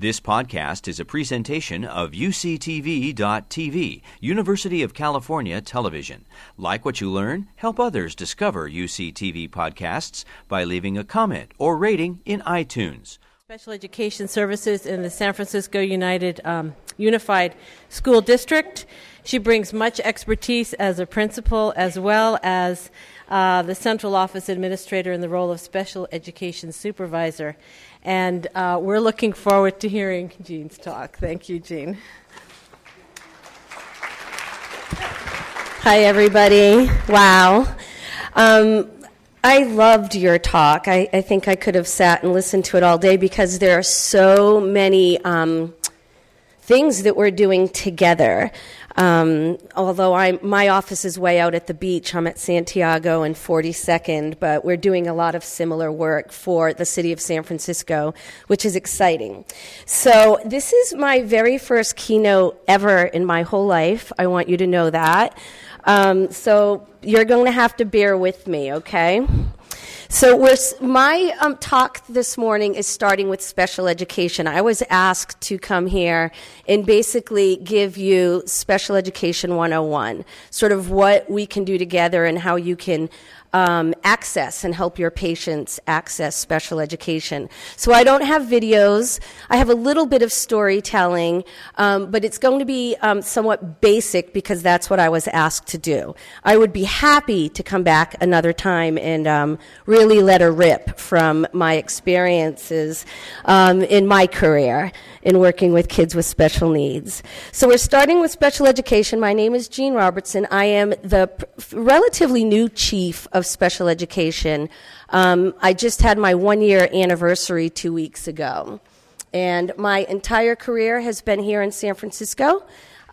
This podcast is a presentation of UCTV.tv, University of California Television. Like what you learn, help others discover UCTV podcasts by leaving a comment or rating in iTunes. Special Education Services in the San Francisco United um, Unified School District. She brings much expertise as a principal as well as uh, the central office administrator in the role of special education supervisor. And uh, we're looking forward to hearing Jean's talk. Thank you, Jean. Hi, everybody. Wow. Um, I loved your talk. I, I, think I could have sat and listened to it all day because there are so many um, things that we're doing together. Um, although I'm, my office is way out at the beach, I'm at Santiago and 42nd, but we're doing a lot of similar work for the city of San Francisco, which is exciting. So, this is my very first keynote ever in my whole life. I want you to know that. Um, so, you're going to have to bear with me, okay? So, my um, talk this morning is starting with special education. I was asked to come here and basically give you special education 101, sort of what we can do together and how you can um, access and help your patients access special education. So I don't have videos. I have a little bit of storytelling, um, but it's going to be um, somewhat basic because that's what I was asked to do. I would be happy to come back another time and um, really let a rip from my experiences um, in my career in working with kids with special needs. So we're starting with special education. My name is Jean Robertson. I am the relatively new chief of special education. Um, I just had my one year anniversary two weeks ago. And my entire career has been here in San Francisco.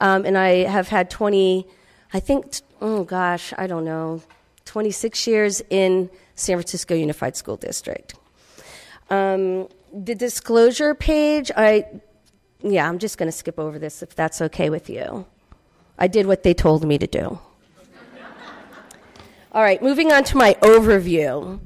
Um, and I have had 20, I think, oh gosh, I don't know, 26 years in San Francisco Unified School District. Um, the disclosure page, I, yeah, I'm just going to skip over this if that's okay with you. I did what they told me to do. All right, moving on to my overview.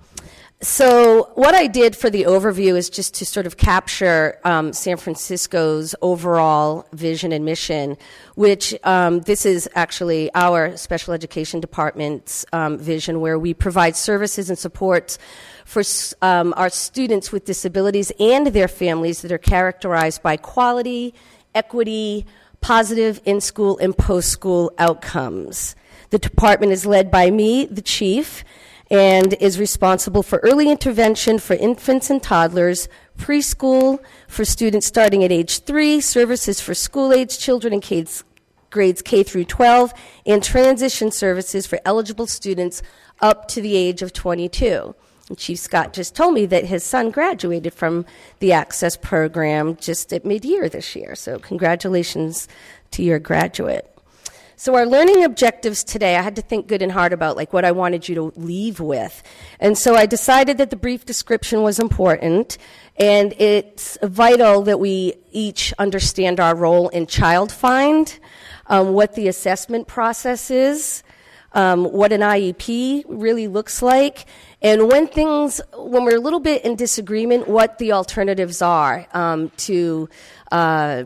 So, what I did for the overview is just to sort of capture um, San Francisco's overall vision and mission, which um, this is actually our special education department's um, vision, where we provide services and supports for um, our students with disabilities and their families that are characterized by quality, equity, positive in school and post school outcomes. The department is led by me, the chief, and is responsible for early intervention for infants and toddlers, preschool for students starting at age three, services for school age children in grades, grades K through 12, and transition services for eligible students up to the age of 22. And Chief Scott just told me that his son graduated from the Access program just at mid year this year. So, congratulations to your graduate. So our learning objectives today, I had to think good and hard about like what I wanted you to leave with. And so I decided that the brief description was important and it's vital that we each understand our role in Child Find, um, what the assessment process is, um, what an IEP really looks like, and when things, when we're a little bit in disagreement, what the alternatives are um, to uh,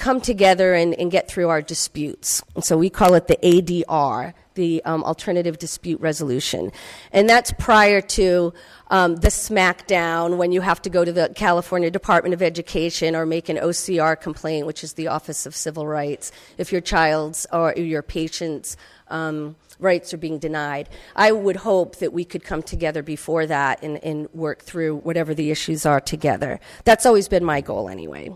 come together and, and get through our disputes. And so we call it the ADR, the um, Alternative Dispute Resolution. And that's prior to um, the smackdown when you have to go to the California Department of Education or make an OCR complaint, which is the Office of Civil Rights, if your child's or your patient's um, rights are being denied. I would hope that we could come together before that and, and work through whatever the issues are together. That's always been my goal, anyway.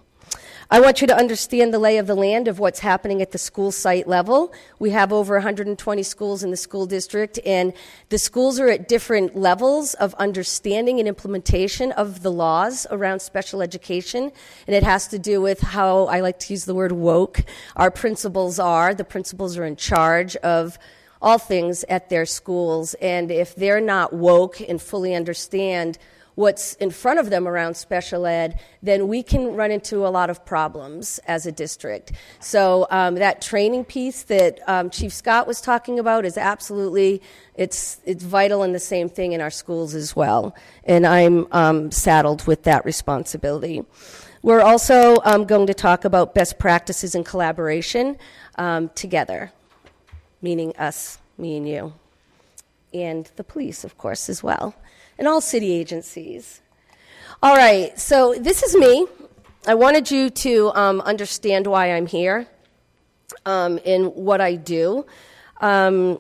I want you to understand the lay of the land of what's happening at the school site level. We have over 120 schools in the school district, and the schools are at different levels of understanding and implementation of the laws around special education. And it has to do with how I like to use the word woke our principals are. The principals are in charge of all things at their schools, and if they're not woke and fully understand what's in front of them around special ed, then we can run into a lot of problems as a district. So um, that training piece that um, Chief Scott was talking about is absolutely it's it's vital and the same thing in our schools as well. And I'm um, saddled with that responsibility. We're also um, going to talk about best practices in collaboration um, together, meaning us, me and you, and the police, of course, as well, and all city agencies. All right, so this is me. I wanted you to um, understand why I'm here um, and what I do. Um,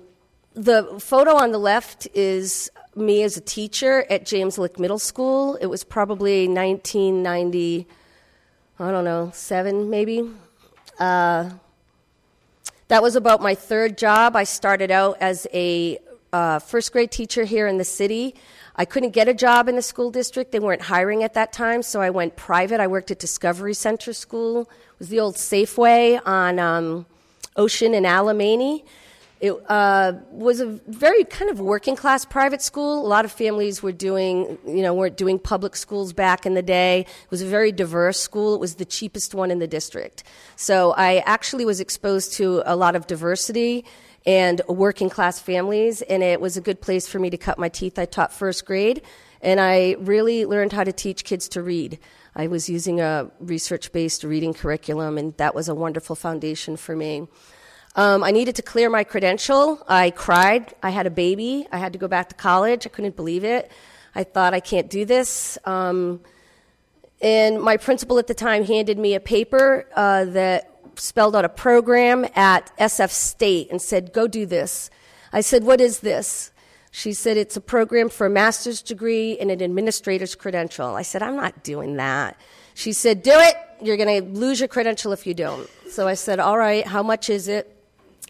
the photo on the left is me as a teacher at James Lick Middle School. It was probably 1990, I don't know, seven maybe. Uh, that was about my third job. I started out as a uh, first grade teacher here in the city. I couldn't get a job in the school district. They weren't hiring at that time, so I went private. I worked at Discovery Center School. It was the old Safeway on um, Ocean and Alemany. It uh, was a very kind of working class private school. A lot of families were doing, you know, weren't doing public schools back in the day. It was a very diverse school. It was the cheapest one in the district. So I actually was exposed to a lot of diversity and working class families, and it was a good place for me to cut my teeth. I taught first grade, and I really learned how to teach kids to read. I was using a research based reading curriculum, and that was a wonderful foundation for me. Um, I needed to clear my credential. I cried. I had a baby. I had to go back to college. I couldn't believe it. I thought, I can't do this. Um, and my principal at the time handed me a paper uh, that spelled out a program at SF State and said, Go do this. I said, What is this? She said, It's a program for a master's degree and an administrator's credential. I said, I'm not doing that. She said, Do it. You're going to lose your credential if you don't. So I said, All right, how much is it?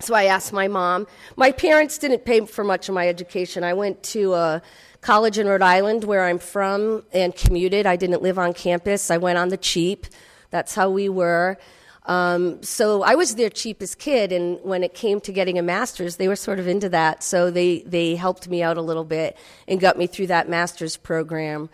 So I asked my mom. My parents didn't pay for much of my education. I went to a college in Rhode Island, where I'm from, and commuted. I didn't live on campus. I went on the cheap. That's how we were. Um, so I was their cheapest kid, and when it came to getting a master's, they were sort of into that. So they, they helped me out a little bit and got me through that master's program.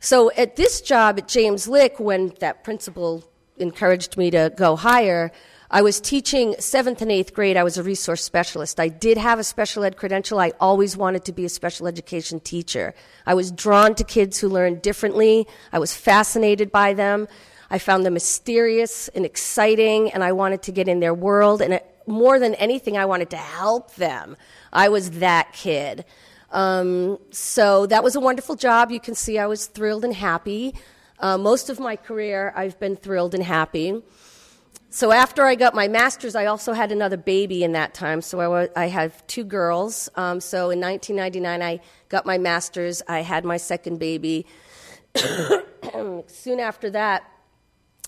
So at this job at James Lick, when that principal encouraged me to go higher, I was teaching seventh and eighth grade. I was a resource specialist. I did have a special ed credential. I always wanted to be a special education teacher. I was drawn to kids who learned differently. I was fascinated by them. I found them mysterious and exciting, and I wanted to get in their world. And it, more than anything, I wanted to help them. I was that kid. Um, so that was a wonderful job. You can see I was thrilled and happy. Uh, most of my career, I've been thrilled and happy. So after I got my master's, I also had another baby in that time. So I, I have two girls. Um, so in 1999, I got my master's. I had my second baby. Soon after that,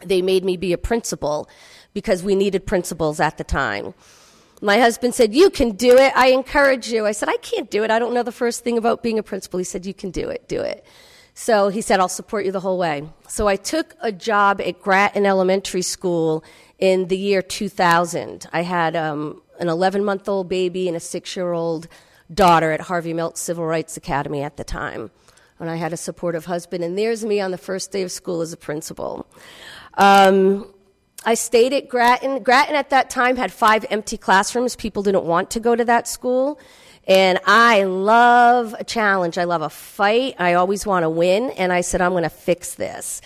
they made me be a principal because we needed principals at the time. My husband said, You can do it. I encourage you. I said, I can't do it. I don't know the first thing about being a principal. He said, You can do it. Do it. So he said, I'll support you the whole way. So I took a job at Grattan Elementary School in the year 2000. I had um, an 11 month old baby and a six year old daughter at Harvey Milk Civil Rights Academy at the time. And I had a supportive husband. And there's me on the first day of school as a principal. Um, I stayed at Grattan. Grattan at that time had five empty classrooms. People didn't want to go to that school. And I love a challenge. I love a fight. I always want to win. And I said, I'm going to fix this.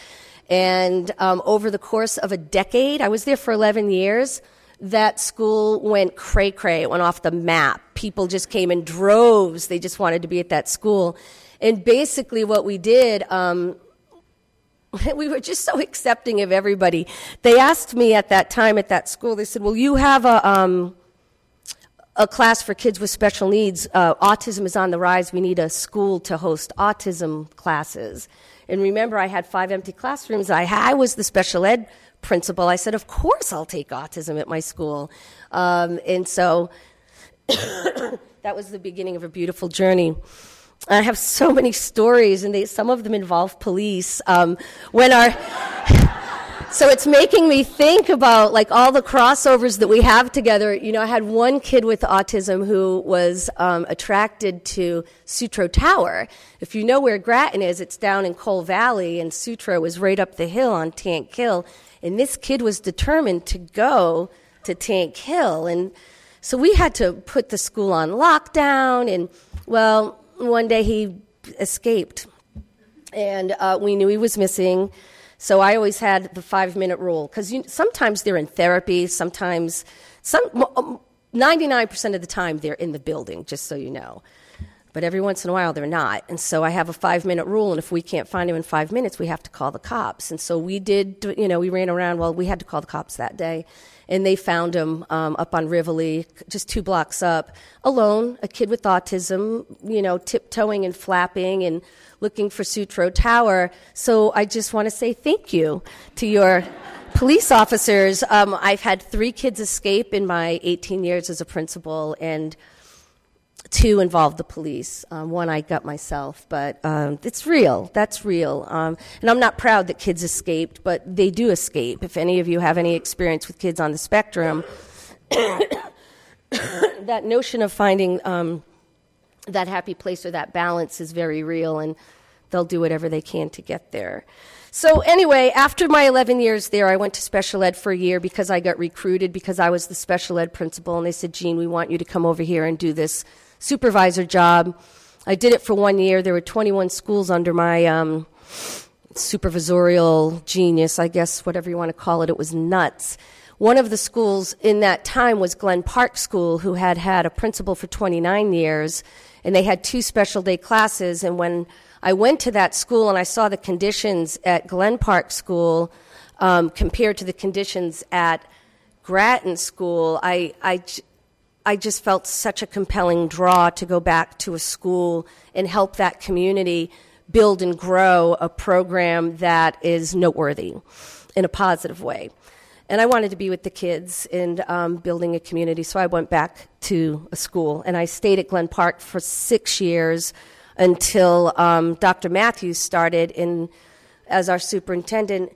And um, over the course of a decade, I was there for 11 years, that school went cray cray. It went off the map. People just came in droves. They just wanted to be at that school. And basically, what we did, um, we were just so accepting of everybody. They asked me at that time at that school, they said, Well, you have a, um, a class for kids with special needs. Uh, autism is on the rise. We need a school to host autism classes. And remember, I had five empty classrooms. I, I was the special ed principal. I said, Of course, I'll take autism at my school. Um, and so that was the beginning of a beautiful journey. I have so many stories, and they, some of them involve police. Um, when our so it's making me think about like all the crossovers that we have together. You know, I had one kid with autism who was um, attracted to Sutro Tower. If you know where Grattan is, it's down in Cole Valley, and Sutro was right up the hill on Tank Hill. And this kid was determined to go to Tank Hill, and so we had to put the school on lockdown. And well, one day he escaped, and uh, we knew he was missing. So I always had the five minute rule because sometimes they're in therapy, sometimes, some, 99% um, of the time they're in the building, just so you know. But every once in a while they're not. And so I have a five minute rule, and if we can't find him in five minutes, we have to call the cops. And so we did, you know, we ran around, well, we had to call the cops that day. And they found him um, up on Rivoli, just two blocks up, alone, a kid with autism, you know, tiptoeing and flapping and looking for Sutro Tower. So I just want to say thank you to your police officers. Um, I've had three kids escape in my 18 years as a principal, and two involved the police. Um, one I got myself, but um, it's real. That's real. Um, and I'm not proud that kids escaped, but they do escape. If any of you have any experience with kids on the spectrum, that notion of finding um, that happy place or that balance is very real, and they'll do whatever they can to get there. So, anyway, after my 11 years there, I went to special ed for a year because I got recruited because I was the special ed principal, and they said, Jean, we want you to come over here and do this supervisor job. I did it for one year. There were 21 schools under my um, supervisorial genius, I guess, whatever you want to call it. It was nuts. One of the schools in that time was Glen Park School, who had had a principal for 29 years, and they had two special day classes. And when I went to that school and I saw the conditions at Glen Park School um, compared to the conditions at Grattan School, I, I, I just felt such a compelling draw to go back to a school and help that community build and grow a program that is noteworthy in a positive way. And I wanted to be with the kids and um, building a community, so I went back to a school. And I stayed at Glen Park for six years until um, Dr. Matthews started in, as our superintendent.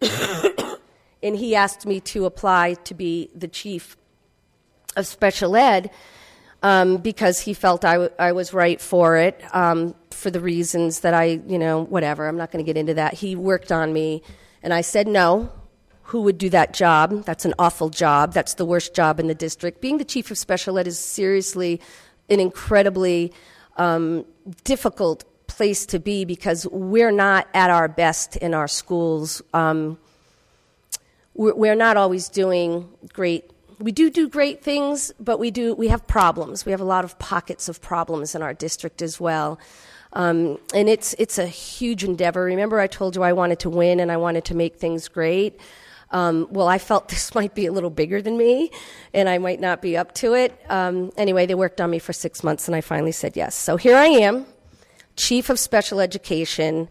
and he asked me to apply to be the chief of special ed um, because he felt I, w- I was right for it um, for the reasons that I, you know, whatever. I'm not going to get into that. He worked on me, and I said no. Who would do that job? That's an awful job. That's the worst job in the district. Being the chief of special ed is seriously an incredibly um, difficult place to be because we're not at our best in our schools. Um, we're, we're not always doing great we do do great things, but we do we have problems. We have a lot of pockets of problems in our district as well. Um, and it's it's a huge endeavor. Remember, I told you I wanted to win and I wanted to make things great. Um, well, I felt this might be a little bigger than me, and I might not be up to it. Um, anyway, they worked on me for six months, and I finally said yes. So here I am, chief of special education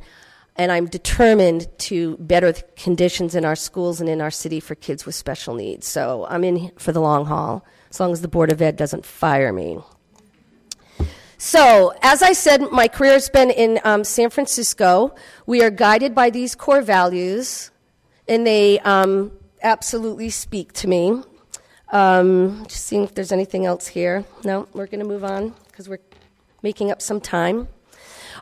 and I'm determined to better the conditions in our schools and in our city for kids with special needs. So I'm in for the long haul, as long as the Board of Ed doesn't fire me. So, as I said, my career has been in um, San Francisco. We are guided by these core values, and they um, absolutely speak to me. Um, just seeing if there's anything else here. No, we're going to move on because we're making up some time.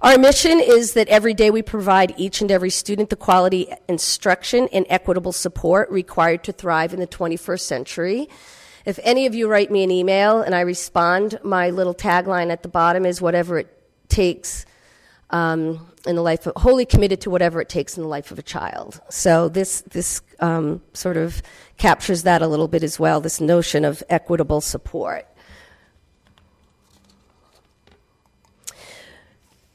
Our mission is that every day we provide each and every student the quality instruction and equitable support required to thrive in the 21st century. If any of you write me an email and I respond, my little tagline at the bottom is whatever it takes um, in the life of, wholly committed to whatever it takes in the life of a child. So this, this um, sort of captures that a little bit as well, this notion of equitable support.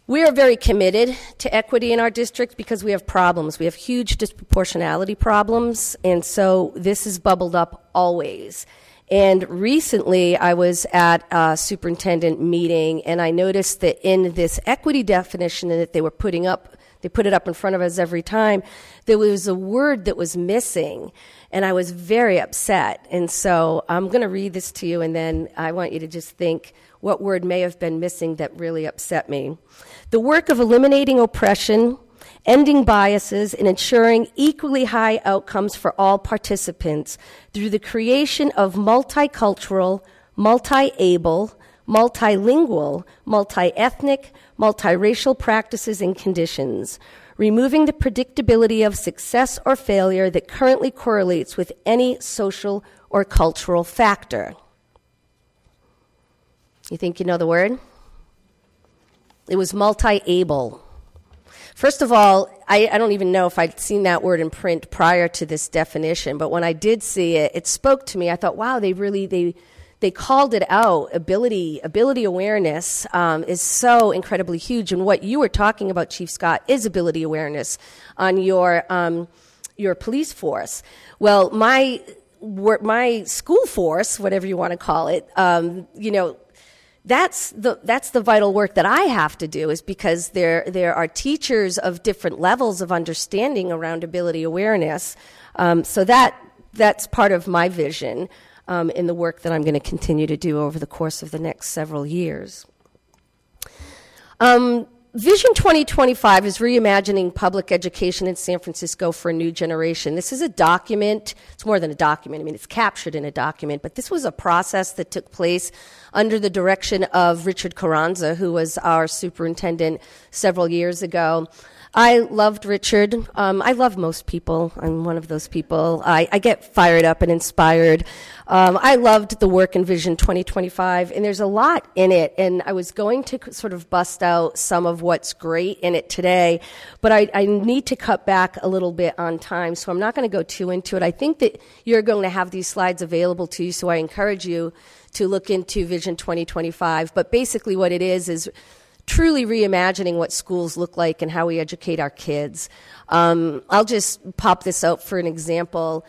We are very committed to equity in our district because we have problems. We have huge disproportionality problems, and so this has bubbled up always. And recently, I was at a superintendent meeting, and I noticed that in this equity definition that they were putting up, they put it up in front of us every time, there was a word that was missing, and I was very upset. And so I'm going to read this to you, and then I want you to just think what word may have been missing that really upset me. The work of eliminating oppression, ending biases, and ensuring equally high outcomes for all participants through the creation of multicultural, multi able, multilingual, multi ethnic, multiracial practices and conditions, removing the predictability of success or failure that currently correlates with any social or cultural factor. You think you know the word? It was multi able. First of all, I, I, don't even know if I'd seen that word in print prior to this definition, but when I did see it, it spoke to me. I thought, wow, they really they they called it out. Ability ability awareness um, is so incredibly huge, and what you were talking about, Chief Scott, is ability awareness on your um, your police force. Well, my my school force, whatever you want to call it, um, you know that's the that's the vital work that I have to do is because there there are teachers of different levels of understanding around ability awareness. Um, so that that's part of my vision um, in the work that I'm going to continue to do over the course of the next several years. Um, Vision 2025 is reimagining public education in San Francisco for a new generation. This is a document. It's more than a document. I mean, it's captured in a document, but this was a process that took place under the direction of Richard Carranza, who was our superintendent several years ago. I loved Richard. Um, I love most people. I'm one of those people. I, I get fired up and inspired. Um, I loved the work in Vision 2025, and there's a lot in it. And I was going to sort of bust out some of what's great in it today, but I, I need to cut back a little bit on time, so I'm not going to go too into it. I think that you're going to have these slides available to you, so I encourage you to look into Vision 2025. But basically, what it is is truly reimagining what schools look like and how we educate our kids. Um, I'll just pop this out for an example.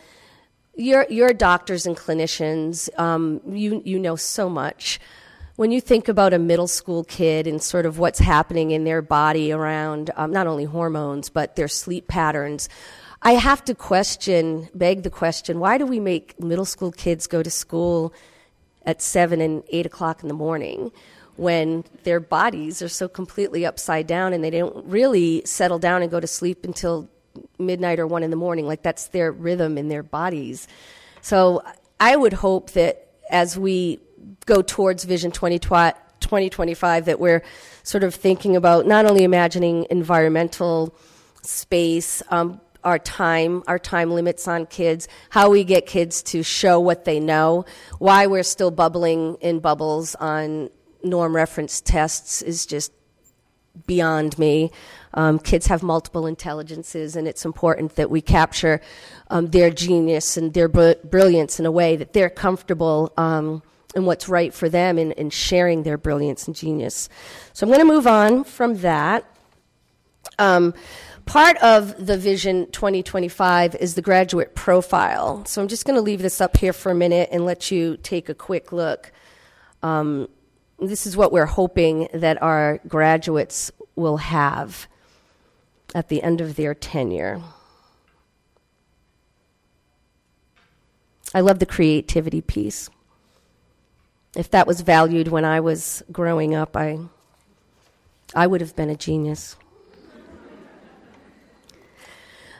You're, you're doctors and clinicians. Um, you, you know so much. When you think about a middle school kid and sort of what's happening in their body around um, not only hormones, but their sleep patterns, I have to question, beg the question, why do we make middle school kids go to school at 7 and 8 o'clock in the morning? When their bodies are so completely upside down and they don't really settle down and go to sleep until midnight or one in the morning. Like that's their rhythm in their bodies. So I would hope that as we go towards Vision 2025, that we're sort of thinking about not only imagining environmental space, um, our time, our time limits on kids, how we get kids to show what they know, why we're still bubbling in bubbles on norm reference tests is just beyond me. Um, kids have multiple intelligences, and it's important that we capture um, their genius and their br- brilliance in a way that they're comfortable um, in what's right for them in, in sharing their brilliance and genius. So I'm going to move on from that. Um, part of the Vision 2025 is the graduate profile. So I'm just going to leave this up here for a minute and let you take a quick look. Um, this is what we're hoping that our graduates will have at the end of their tenure. I love the creativity piece. If that was valued when I was growing up, I, I would have been a genius.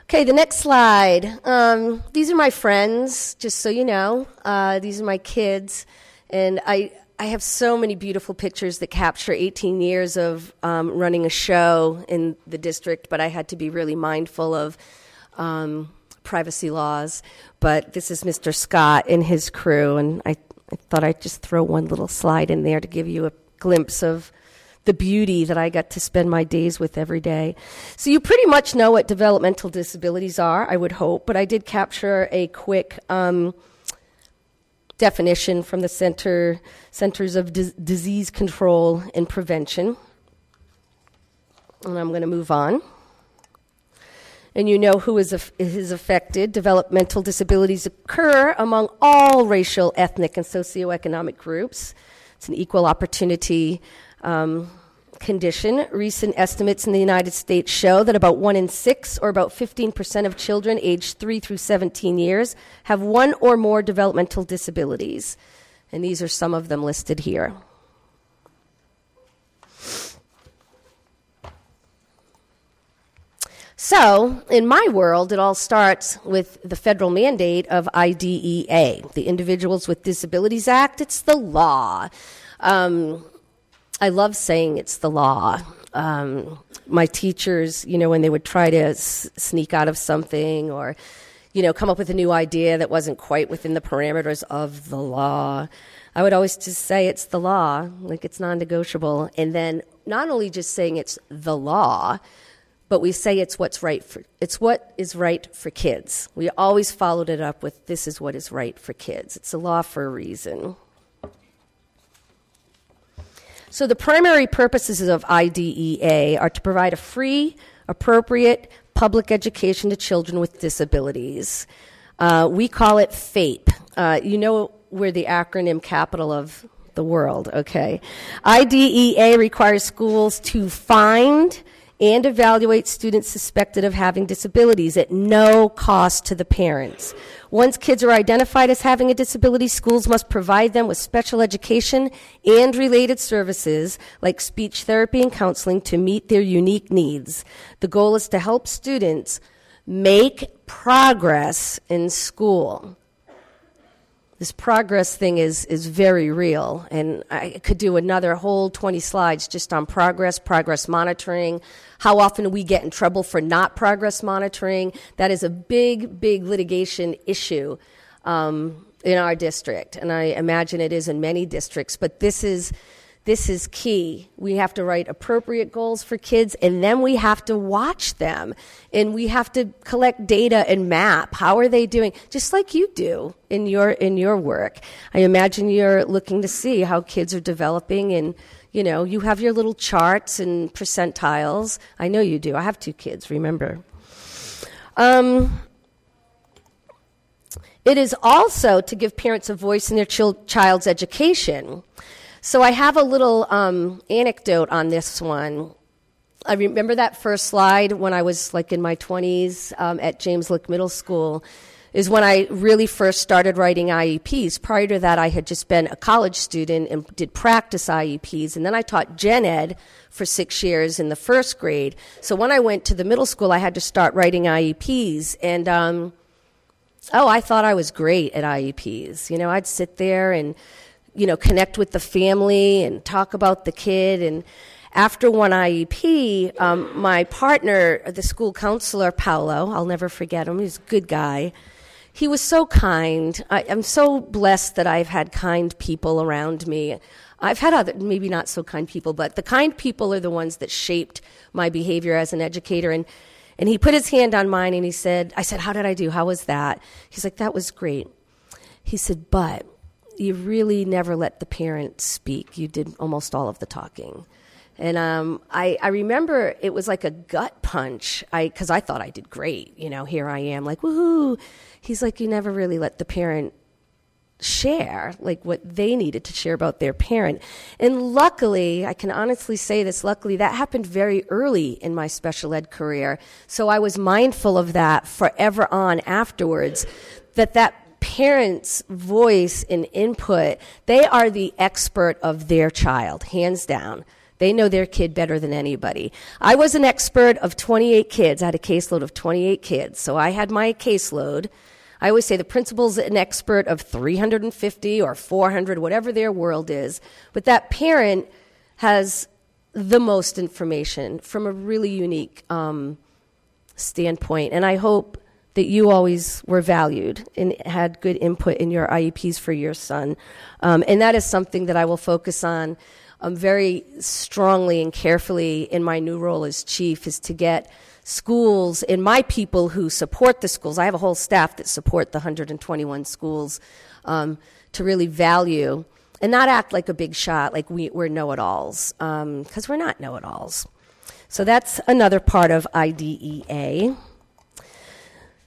Okay, the next slide. Um, these are my friends, just so you know. Uh, these are my kids. And I, I have so many beautiful pictures that capture 18 years of um, running a show in the district, but I had to be really mindful of um, privacy laws. But this is Mr. Scott and his crew, and I, I thought I'd just throw one little slide in there to give you a glimpse of the beauty that I got to spend my days with every day. So you pretty much know what developmental disabilities are, I would hope, but I did capture a quick. Um, definition from the Center, Centers of Disease Control and Prevention. And I'm going to move on. And you know who is, af- is affected. Developmental disabilities occur among all racial, ethnic, and socioeconomic groups. It's an equal opportunity um, condition. Recent estimates in the United States show that about one in six, or about 15% of children aged 3 through 17 years, have one or more developmental disabilities. And these are some of them listed here. So, in my world, it all starts with the federal mandate of IDEA, the Individuals with Disabilities Act. It's the law. Um, I love saying it's the law. Um, my teachers, you know, when they would try to s- sneak out of something or, you know, come up with a new idea that wasn't quite within the parameters of the law, I would always just say it's the law, like it's non negotiable. And then not only just saying it's the law, but we say it's what's right for it's what is right for kids. We always followed it up with this is what is right for kids. It's a law for a reason. So the primary purposes of IDEA are to provide a free, appropriate public education to children with disabilities. Uh, we call it FAPE. Uh, you know we're the acronym capital of the world, okay? IDEA requires schools to find and evaluate students suspected of having disabilities at no cost to the parents. Once kids are identified as having a disability, schools must provide them with special education and related services like speech therapy and counseling to meet their unique needs. The goal is to help students make progress in school this progress thing is, is very real. And I could do another whole 20 slides just on progress, progress monitoring, how often we get in trouble for not progress monitoring. That is a big, big litigation issue um, in our district. And I imagine it is in many districts. But this is this is key. We have to write appropriate goals for kids, and then we have to watch them. And we have to collect data and map. How are they doing? Just like you do in your, in your work. I imagine you're looking to see how kids are developing and you know, you have your little charts and percentiles. I know you do. I have two kids, remember. Um, it is also to give parents a voice in their child's education. So I have a little um, anecdote on this one. I remember that first slide when I was like in my 20s um, at James Lick Middle School is when I really first started writing IEPs. Prior to that, I had just been a college student and did practice IEPs, and then I taught gen ed for six years in the first grade. So when I went to the middle school, I had to start writing IEPs, and um, oh, I thought I was great at IEPs. You know, I'd sit there and you know, connect with the family and talk about the kid. And after one IEP, um, my partner, the school counselor, Paolo, I'll never forget him, he's a good guy. He was so kind. I, I'm so blessed that I've had kind people around me. I've had other, maybe not so kind people, but the kind people are the ones that shaped my behavior as an educator. And, and he put his hand on mine and he said, I said, How did I do? How was that? He's like, That was great. He said, But you really never let the parent speak. You did almost all of the talking. And um, I, I remember it was like a gut punch because I, I thought I did great. You know, here I am, like, woohoo. He's like, you never really let the parent share like what they needed to share about their parent. And luckily, I can honestly say this, luckily that happened very early in my special ed career. So I was mindful of that forever on afterwards that that parents' voice and input, they are the expert of their child, hands down. They know their kid better than anybody. I was an expert of 28 kids. I had a caseload of 28 kids. So I had my caseload. I always say the principal's an expert of 350 or 400, whatever their world is. But that parent has the most information from a really unique um, standpoint. And I hope that you always were valued and had good input in your IEPs for your son. Um, and that is something that I will focus on um, very strongly and carefully in my new role as chief is to get schools and my people who support the schools. I have a whole staff that support the 121 schools um, to really value and not act like a big shot, like we, are know-it-alls, because um, we're not know-it-alls. So that's another part of IDEA.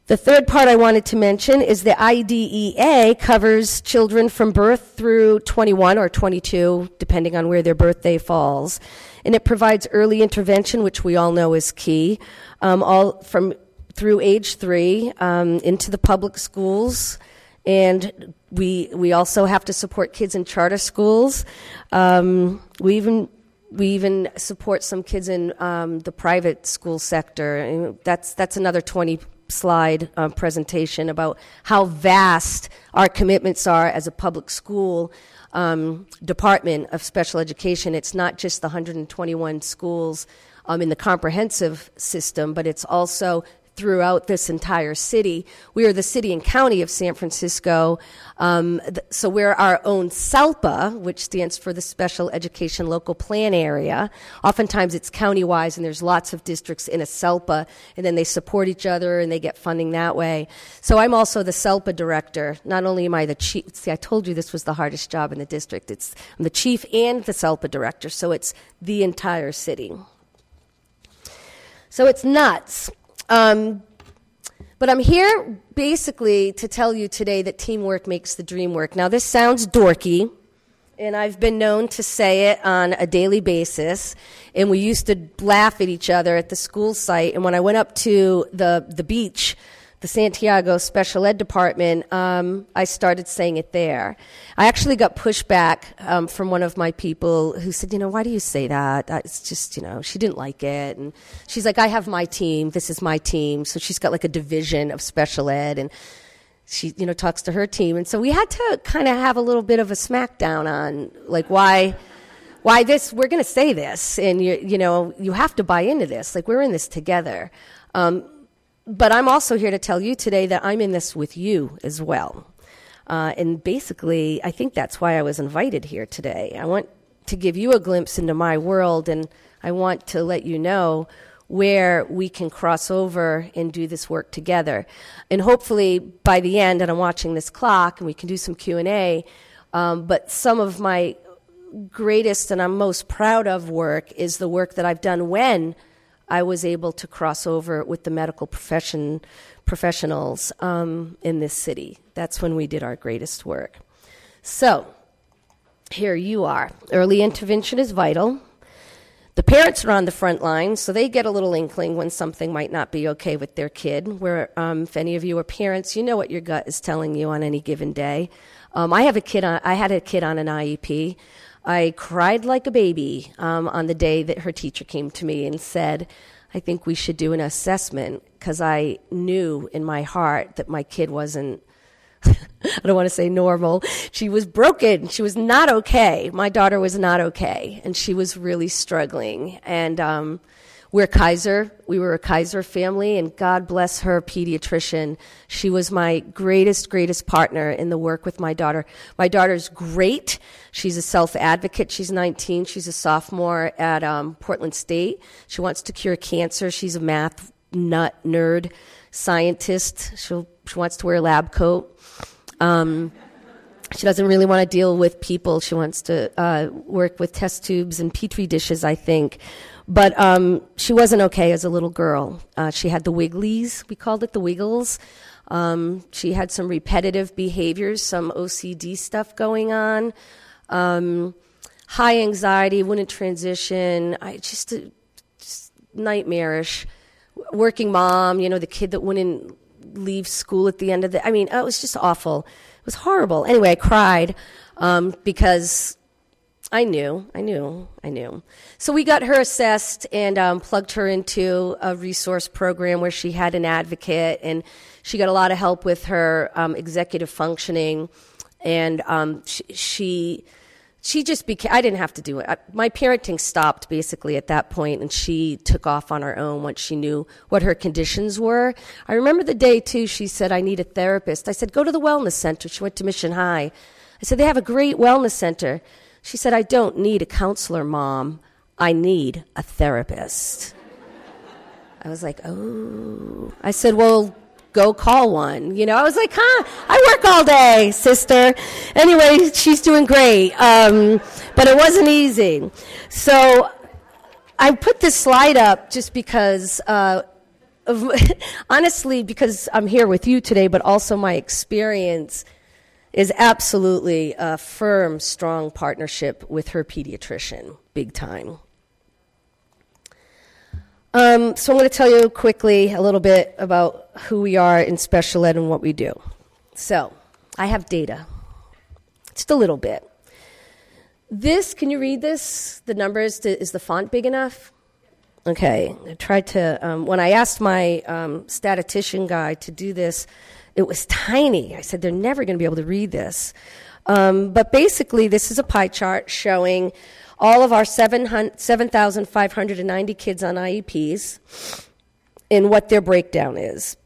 The third part I wanted to mention is the IDEA covers children from birth through 21 or 22, depending on where their birthday falls. And it provides early intervention, which we all know is key, um, all from through age three um, into the public schools. And we, we also have to support kids in charter schools. Um, we even we even support some kids in um, the private school sector. And that's that's another 20 slide um, presentation about how vast our commitments are as a public school um, department of special education. It's not just the 121 schools um, in the comprehensive system, but it's also throughout this entire city. We are the city and county of San Francisco. Um, th- so we're our own SELPA, which stands for the Special Education Local Plan Area. Oftentimes it's county-wise, and there's lots of districts in a SELPA, and then they support each other and they get funding that way. So I'm also the SELPA director. Not only am I the chief, see, I told you this was the hardest job in the district. It's I'm the chief and the SELPA director, so it's the entire city. So it's nuts. Um, but I'm here basically to tell you today that teamwork makes the dream work. Now, this sounds dorky, and I've been known to say it on a daily basis. And we used to laugh at each other at the school site. And when I went up to the, the beach the Santiago Special Ed Department, um, I started saying it there. I actually got pushback um, from one of my people who said, you know, why do you say that? It's just, you know, she didn't like it. And she's like, I have my team. This is my team. So she's got like a division of special ed and she, you know, talks to her team. And so we had to kind of have a little bit of a smackdown on like why why this we're going to say this and you you know you have to buy into this like we're in this together um, but I'm also here to tell you today that I'm in this with you as well. Uh, and basically, I think that's why I was invited here today. I want to give you a glimpse into my world, and I want to let you know where we can cross over and do this work together. And hopefully, by the end, and I'm watching this clock, and we can do some Q and A. Um, but some of my greatest and I'm most proud of work is the work that I've done when I was able to cross over with the medical profession professionals um, in this city. That's when we did our greatest work. So, here you are. Early intervention is vital. The parents are on the front line, so they get a little inkling when something might not be okay with their kid. Where, um, if any of you are parents, you know what your gut is telling you on any given day. Um, I have a kid. On, I had a kid on an IEP. I cried like a baby um, on the day that her teacher came to me and said, I think we should do an assessment because I knew in my heart that my kid wasn't, I don't want to say normal. She was broken. She was not okay. My daughter was not okay, and she was really struggling. And um, we're Kaiser. We were a Kaiser family, and God bless her pediatrician. She was my greatest, greatest partner in the work with my daughter. My daughter's great. She's a self advocate. She's 19. She's a sophomore at um, Portland State. She wants to cure cancer. She's a math nut nerd scientist. She'll, she wants to wear a lab coat. Um, she doesn't really want to deal with people. She wants to uh, work with test tubes and petri dishes, I think. But um, she wasn't okay as a little girl. Uh, she had the wigglies, we called it the wiggles. Um, she had some repetitive behaviors, some OCD stuff going on, um, high anxiety, wouldn't transition. I just, uh, just nightmarish. Working mom, you know, the kid that wouldn't leave school at the end of the. I mean, oh, it was just awful. It was horrible. Anyway, I cried um, because I knew, I knew, I knew. So we got her assessed and um, plugged her into a resource program where she had an advocate, and she got a lot of help with her um, executive functioning, and um, she, she she just became i didn't have to do it. I, my parenting stopped basically at that point and she took off on her own once she knew what her conditions were. I remember the day too she said i need a therapist. I said go to the wellness center. She went to mission high. I said they have a great wellness center she said, I don't need a counselor, mom. I need a therapist. I was like, oh. I said, well, go call one. You know, I was like, huh, I work all day, sister. Anyway, she's doing great. Um, but it wasn't easy. So I put this slide up just because, uh, honestly, because I'm here with you today, but also my experience is absolutely a firm, strong partnership with her pediatrician, big time. Um, so I'm going to tell you quickly a little bit about who we are in special ed and what we do. So I have data, just a little bit. This, can you read this? The numbers, is the font big enough? Okay, I tried to, um, when I asked my um, statistician guy to do this, it was tiny. I said, they're never going to be able to read this. Um, but basically, this is a pie chart showing all of our 7,590 kids on IEPs. and what their breakdown is.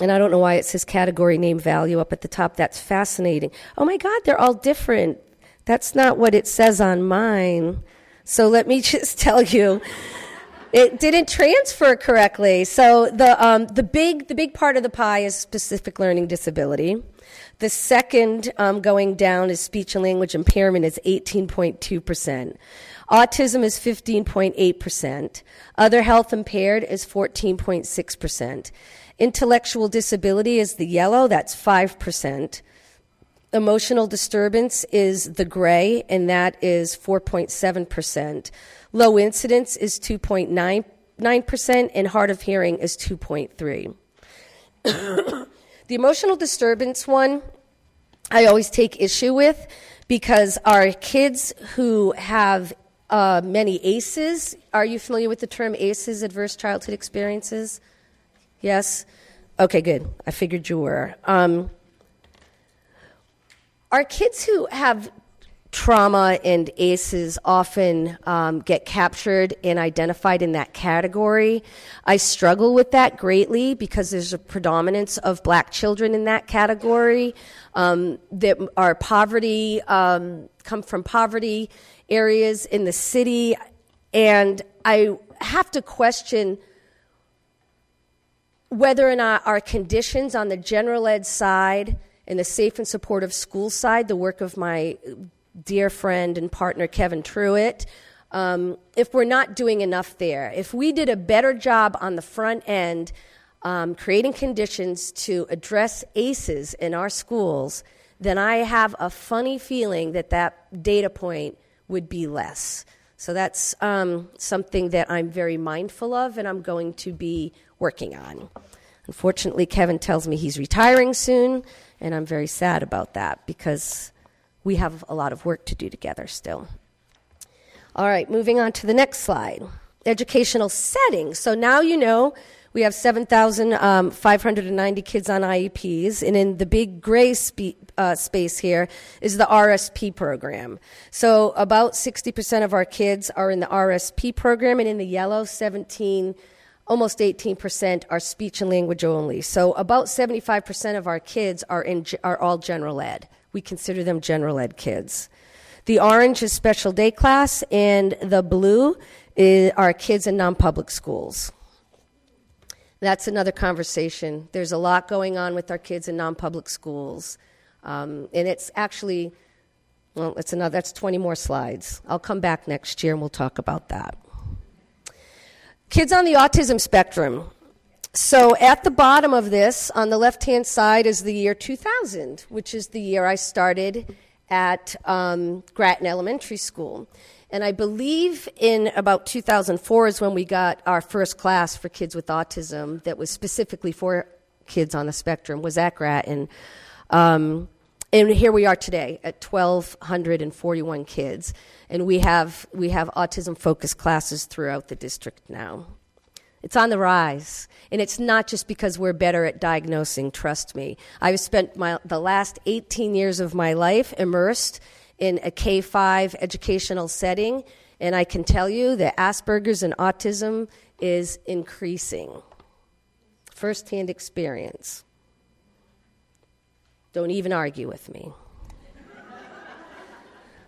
And I don't know why it says category name value up at the top. That's fascinating. Oh my God, they're all different. That's not what it says on mine. So let me just tell you, it didn't transfer correctly. So the um, the big the big part of the pie is specific learning disability. The second um, going down is speech and language impairment is 18.2 percent. Autism is 15.8 percent. Other health impaired is 14.6 percent. Intellectual disability is the yellow, that's 5%. Emotional disturbance is the gray, and that is 4.7%. Low incidence is 2.9%, and hard of hearing is 2.3. the emotional disturbance one, I always take issue with because our kids who have uh, many ACEs, are you familiar with the term ACEs, adverse childhood experiences? Yes? Okay, good. I figured you were. Um, our kids who have trauma and ACEs often um, get captured and identified in that category. I struggle with that greatly because there's a predominance of black children in that category um, that are poverty, um, come from poverty areas in the city. And I have to question whether or not our conditions on the general ed side and the safe and supportive school side, the work of my dear friend and partner Kevin Truitt, um, if we're not doing enough there. If we did a better job on the front end, um, creating conditions to address ACEs in our schools, then I have a funny feeling that that data point would be less. So that's um, something that I'm very mindful of and I'm going to be working on. Unfortunately, Kevin tells me he's retiring soon, and I'm very sad about that because we have a lot of work to do together still. All right, moving on to the next slide educational setting. So now you know we have 7,590 um, kids on IEPs, and in the big gray spe- uh, space here is the RSP program. So about 60% of our kids are in the RSP program, and in the yellow, 17 almost 18% are speech and language only. So about 75% of our kids are, in, are all general ed. We consider them general ed kids. The orange is special day class, and the blue is, are kids in non public schools. That's another conversation. There's a lot going on with our kids in non public schools. Um, and it's actually, well, it's another, that's 20 more slides. I'll come back next year and we'll talk about that. Kids on the autism spectrum. So at the bottom of this, on the left hand side, is the year 2000, which is the year I started at um, Grattan Elementary School. And I believe in about 2004 is when we got our first class for kids with autism that was specifically for kids on the spectrum, was at Grattan. Um, and here we are today at 1,241 kids. And we have, we have autism focused classes throughout the district now. It's on the rise. And it's not just because we're better at diagnosing, trust me. I've spent my, the last 18 years of my life immersed in a K 5 educational setting, and I can tell you that Asperger's and autism is increasing. First hand experience. Don't even argue with me.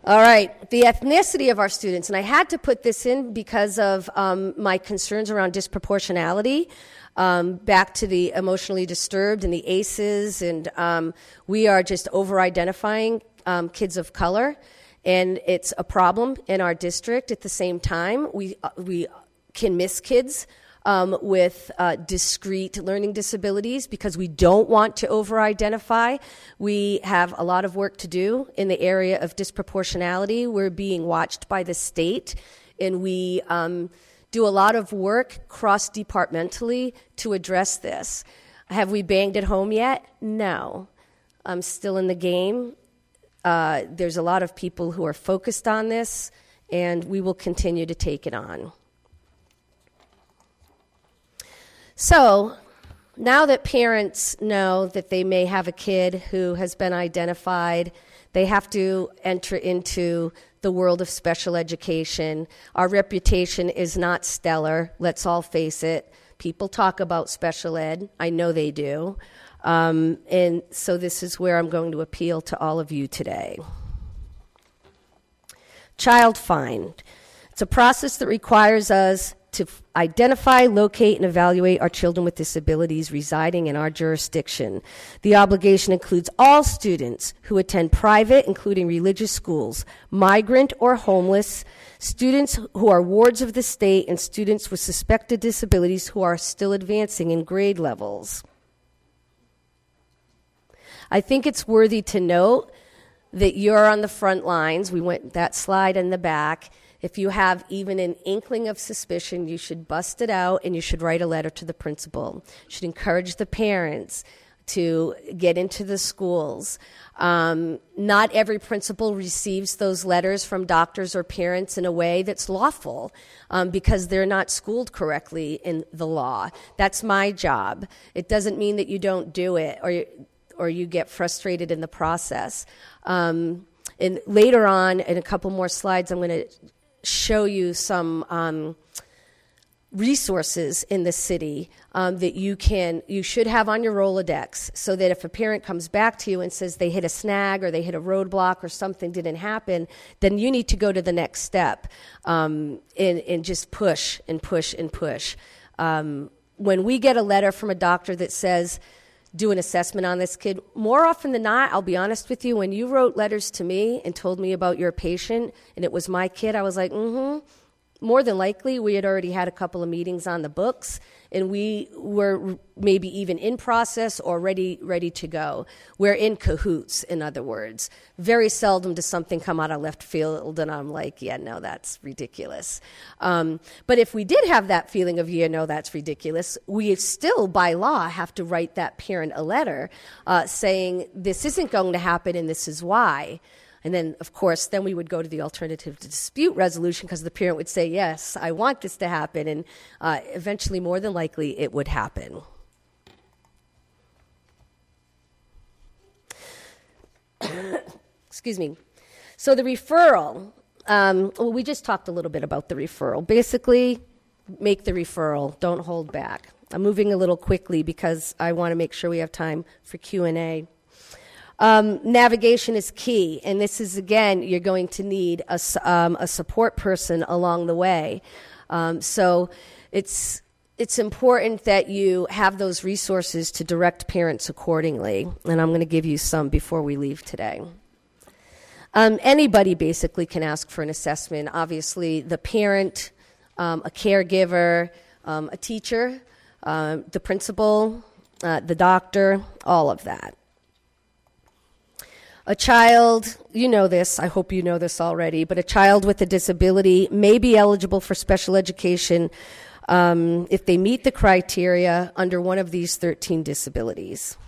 All right, the ethnicity of our students, and I had to put this in because of um, my concerns around disproportionality. Um, back to the emotionally disturbed and the ACEs, and um, we are just over identifying um, kids of color, and it's a problem in our district. At the same time, we, uh, we can miss kids um, with uh, discrete learning disabilities because we don't want to over identify. We have a lot of work to do in the area of disproportionality. We're being watched by the state, and we um, do a lot of work cross departmentally to address this. Have we banged it home yet? No. I'm still in the game. Uh, there's a lot of people who are focused on this, and we will continue to take it on. So, now that parents know that they may have a kid who has been identified, they have to enter into the world of special education. Our reputation is not stellar, let's all face it. People talk about special ed, I know they do. Um, and so this is where I'm going to appeal to all of you today. Child find. It's a process that requires us to identify, locate, and evaluate our children with disabilities residing in our jurisdiction. The obligation includes all students who attend private, including religious schools, migrant or homeless, students who are wards of the state, and students with suspected disabilities who are still advancing in grade levels. I think it's worthy to note that you're on the front lines. We went that slide in the back. If you have even an inkling of suspicion, you should bust it out and you should write a letter to the principal. You should encourage the parents to get into the schools. Um, not every principal receives those letters from doctors or parents in a way that's lawful um, because they're not schooled correctly in the law. That's my job. It doesn't mean that you don't do it or or you get frustrated in the process. Um, and later on, in a couple more slides, I'm going to show you some um, resources in the city um, that you can you should have on your Rolodex, so that if a parent comes back to you and says they hit a snag or they hit a roadblock or something didn't happen, then you need to go to the next step um, and, and just push and push and push. Um, when we get a letter from a doctor that says do an assessment on this kid. More often than not, I'll be honest with you, when you wrote letters to me and told me about your patient and it was my kid, I was like, mm hmm. More than likely, we had already had a couple of meetings on the books and we were maybe even in process or ready ready to go. We're in cahoots, in other words. Very seldom does something come out of left field and I'm like, yeah, no, that's ridiculous. Um, but if we did have that feeling of, yeah, no, that's ridiculous, we still, by law, have to write that parent a letter uh, saying this isn't going to happen and this is why. And then, of course, then we would go to the alternative dispute resolution because the parent would say, Yes, I want this to happen. And uh, eventually, more than likely, it would happen. Excuse me. So, the referral, um, well, we just talked a little bit about the referral. Basically, make the referral, don't hold back. I'm moving a little quickly because I want to make sure we have time for Q&A. Um, navigation is key, and this is again, you're going to need a, um, a support person along the way. Um, so it's it's important that you have those resources to direct parents accordingly, and I'm going to give you some before we leave today. Um, anybody basically can ask for an assessment. Obviously, the parent, um, a caregiver, um, a teacher, uh, the principal, uh, the doctor, all of that. A child, you know this, I hope you know this already, but a child with a disability may be eligible for special education um, if they meet the criteria under one of these 13 disabilities.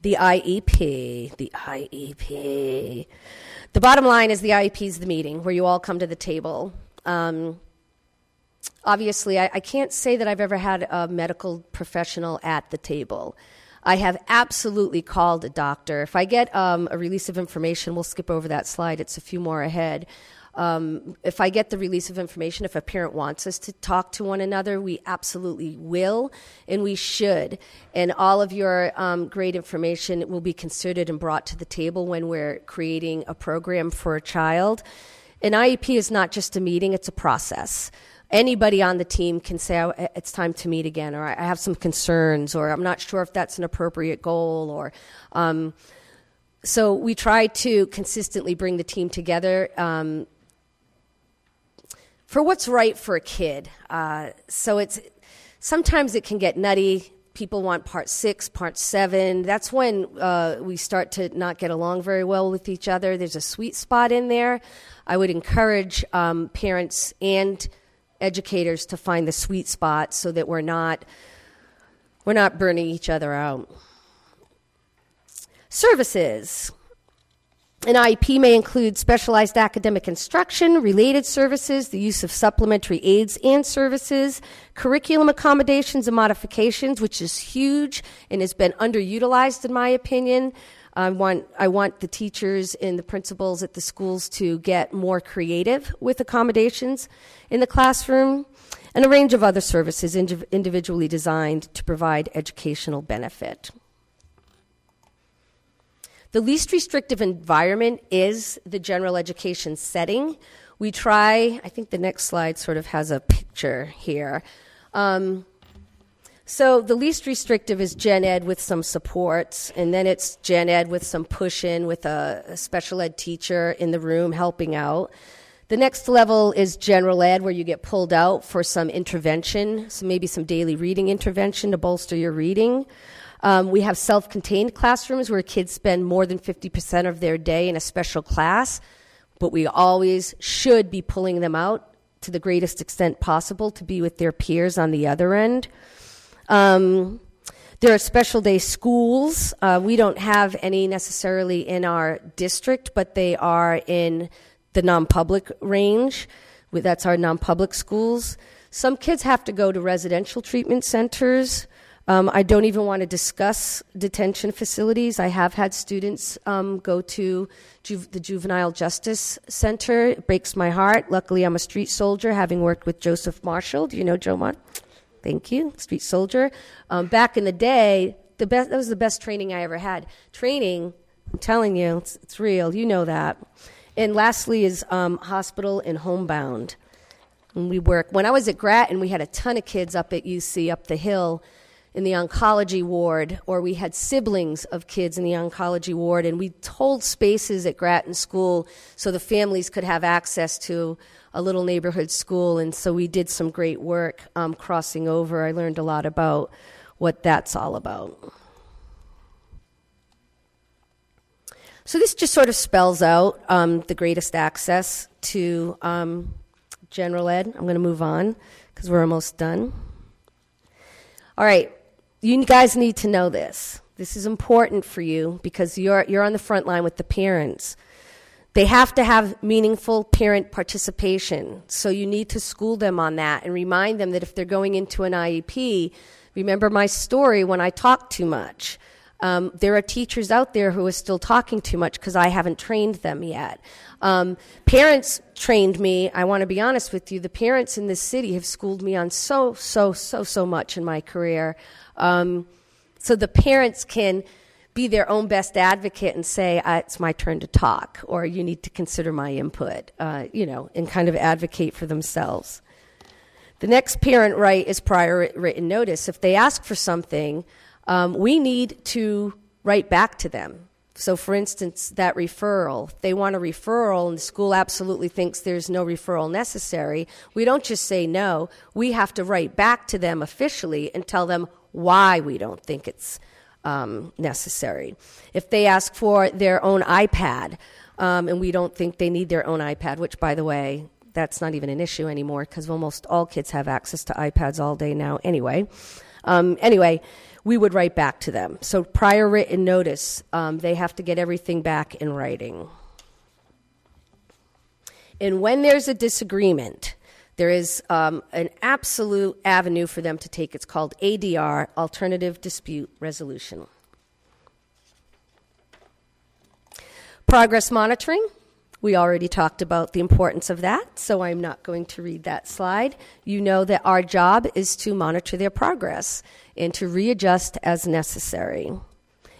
The IEP, the IEP. The bottom line is the IEP is the meeting where you all come to the table. Um, obviously, I, I, can't say that I've ever had a medical professional at the table. I have absolutely called a doctor. If I get um, a release of information, we'll skip over that slide, it's a few more ahead. Um, if I get the release of information, if a parent wants us to talk to one another, we absolutely will and we should. And all of your um, great information will be considered and brought to the table when we're creating a program for a child. An IEP is not just a meeting, it's a process anybody on the team can say, oh, it's time to meet again, or I have some concerns, or I'm not sure if that's an appropriate goal, or. Um, so we try to consistently bring the team together um, for what's right for a kid. Uh, so it's sometimes it can get nutty. People want part six, part seven. That's when uh, we start to not get along very well with each other. There's a sweet spot in there. I would encourage um, parents and educators to find the sweet spot so that we're not we're not burning each other out. Services. An IEP may include specialized academic instruction, related services, the use of supplementary aids and services, curriculum accommodations and modifications, which is huge and has been underutilized, in my opinion. I want, I want the teachers and the principals at the schools to get more creative with accommodations in the classroom, and a range of other services individually designed to provide educational benefit. The least restrictive environment is the general education setting. We try, I think the next slide sort of has a picture here. Um, so the least restrictive is gen ed with some supports, and then it's gen ed with some push in with a, a, special ed teacher in the room helping out. The next level is general ed, where you get pulled out for some intervention, so maybe some daily reading intervention to bolster your reading. Um, we have self contained classrooms where kids spend more than 50% of their day in a special class, but we always should be pulling them out to the greatest extent possible to be with their peers on the other end. Um, there are special day schools. Uh, we don't have any necessarily in our district, but they are in the non public range. That's our non public schools. Some kids have to go to residential treatment centers. Um, I don't even want to discuss detention facilities. I have had students um, go to ju- the Juvenile Justice Center. It breaks my heart. Luckily, I'm a street soldier, having worked with Joseph Marshall. Do you know Joe Marshall? Thank you, street soldier. Um, back in the day, the best, that was the best training I ever had. Training, I'm telling you, it's, it's real. You know that. And lastly is um, hospital and homebound. And we work. When I was at Grattan, we had a ton of kids up at UC up the hill in the oncology ward, or we had siblings of kids in the oncology ward, and we told spaces at Grattan School so the families could have access to a little neighborhood school. And so we did some great work um, crossing over. I learned a lot about what that's all about. So this just sort of spells out um, the greatest access to um, general ed. I'm going to move on because we're almost done. All right, you guys need to know this. This is important for you because you're, you're on the front line with the parents. They have to have meaningful parent participation. So you need to school them on that and remind them that if they're going into an IEP, remember my story when I talk too much. Um, there are teachers out there who are still talking too much because I haven't trained them yet. Um, parents trained me. I want to be honest with you. The parents in this city have schooled me on so, so, so, so much in my career. Um, so the parents can be their own best advocate and say, uh, it's my turn to talk, or you need to consider my input, uh, you know, and kind of advocate for themselves. The next parent right is prior written notice. If they ask for something, um, we need to write back to them. So, for instance, that referral, if they want a referral and the school absolutely thinks there's no referral necessary, we don't just say no. We have to write back to them officially and tell them why we don't think it's um, necessary. If they ask for their own iPad, um, and we don't think they need their own iPad, which, by the way, that's not even an issue anymore because almost all kids have access to iPads all day now anyway. Um, anyway, we would write back to them. So prior written notice, um, they have to get everything back in writing. And when there's a disagreement, there is um, an absolute avenue for them to take. It's called ADR, Alternative Dispute Resolution. Progress monitoring. We already talked about the importance of that, so I'm not going to read that slide. You know that our job is to monitor their progress and to readjust as necessary.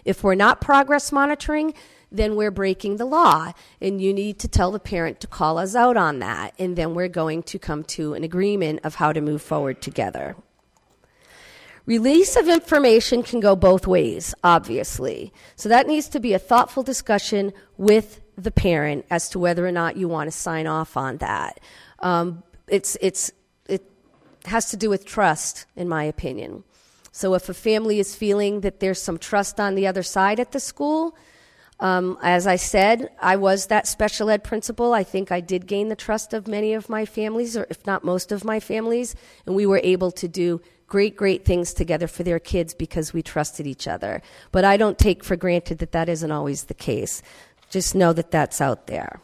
If we're not progress monitoring, then we're breaking the law. And you need to tell the parent to call us out on that. And then we're going to come to an agreement of how to move forward together. Release of information can go both ways, obviously. So that needs to be a thoughtful discussion with the parent as to whether or not you want to sign off on that. Um, it's, it's, it has to do with trust, in my opinion. So if a family is feeling that there's some trust on the other side at the school, um, as I said, I was that special ed principal. I think I did gain the trust of many of my families, or if not most of my families, and we were able to do great, great things together for their kids because we trusted each other. But I don't take for granted that that isn't always the case. Just know that that's out there.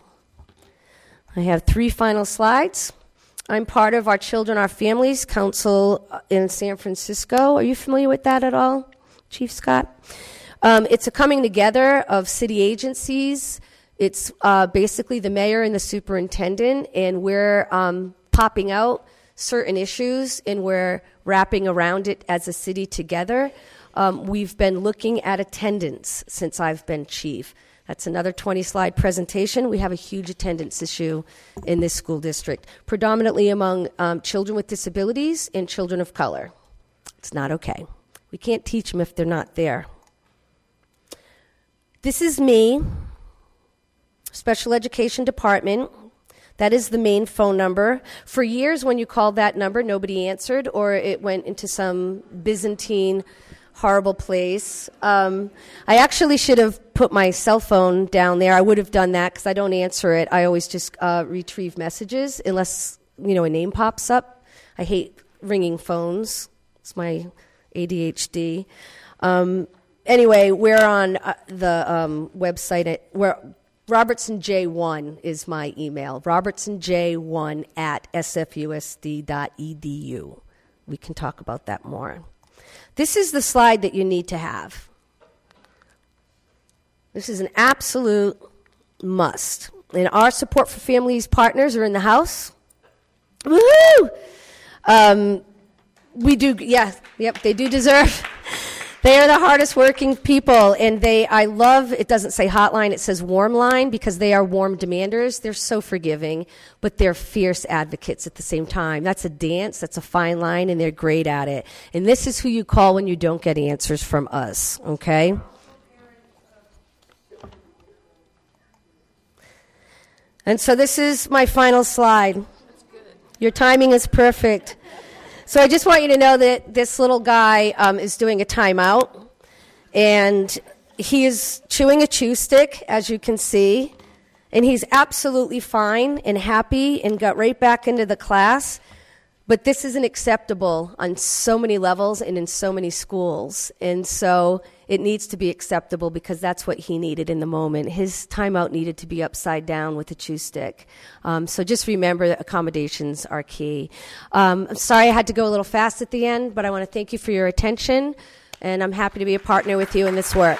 I have three final slides. I'm part of our Children, Our Families Council in San Francisco. Are you familiar with that at all, Chief Scott? Um, it's a coming together of city agencies. It's uh, basically the mayor and the superintendent, and we're um, popping out certain issues and we're wrapping around it as a city together. Um, we've been looking at attendance since I've been chief. That's another 20 slide presentation. We have a huge attendance issue in this school district, predominantly among um, children with disabilities and children of color. It's not okay. We can't teach them if they're not there. This is me, special education department. That is the main phone number. For years, when you called that number, nobody answered, or it went into some Byzantine horrible place. Um, I actually should have put my cell phone down there. I would have done that because I don't answer it. I always just uh, retrieve messages unless you know a name pops up. I hate ringing phones. It's my ADHD. Um, anyway, we're on uh, the um, website. At, we're Robertson J1 is my email. RobertsonJ1 at sfusd.edu. We can talk about that more. This is the slide that you need to have. This is an absolute must. And our support for families partners are in the house. Woohoo! Um, we do, yeah, yep, they do deserve they are the hardest working people, and they, I love, it doesn't say hotline, it says warm line because they are warm demanders. They're so forgiving, but they're fierce advocates at the same time. That's a dance, that's a fine line, and they're great at it. And this is who you call when you don't get answers from us, okay? And so this is my final slide. Your timing is perfect. So I just want you to know that this little guy um, is doing a timeout, and he is chewing a chew stick, as you can see, and he's absolutely fine and happy and got right back into the class. But this isn't acceptable on so many levels and in so many schools. And so it needs to be acceptable because that's what he needed in the moment. His timeout needed to be upside down with a chew stick. Um, so just remember that accommodations are key. Um, I'm sorry I had to go a little fast at the end, but I want to thank you for your attention, and I'm happy to be a partner with you in this work.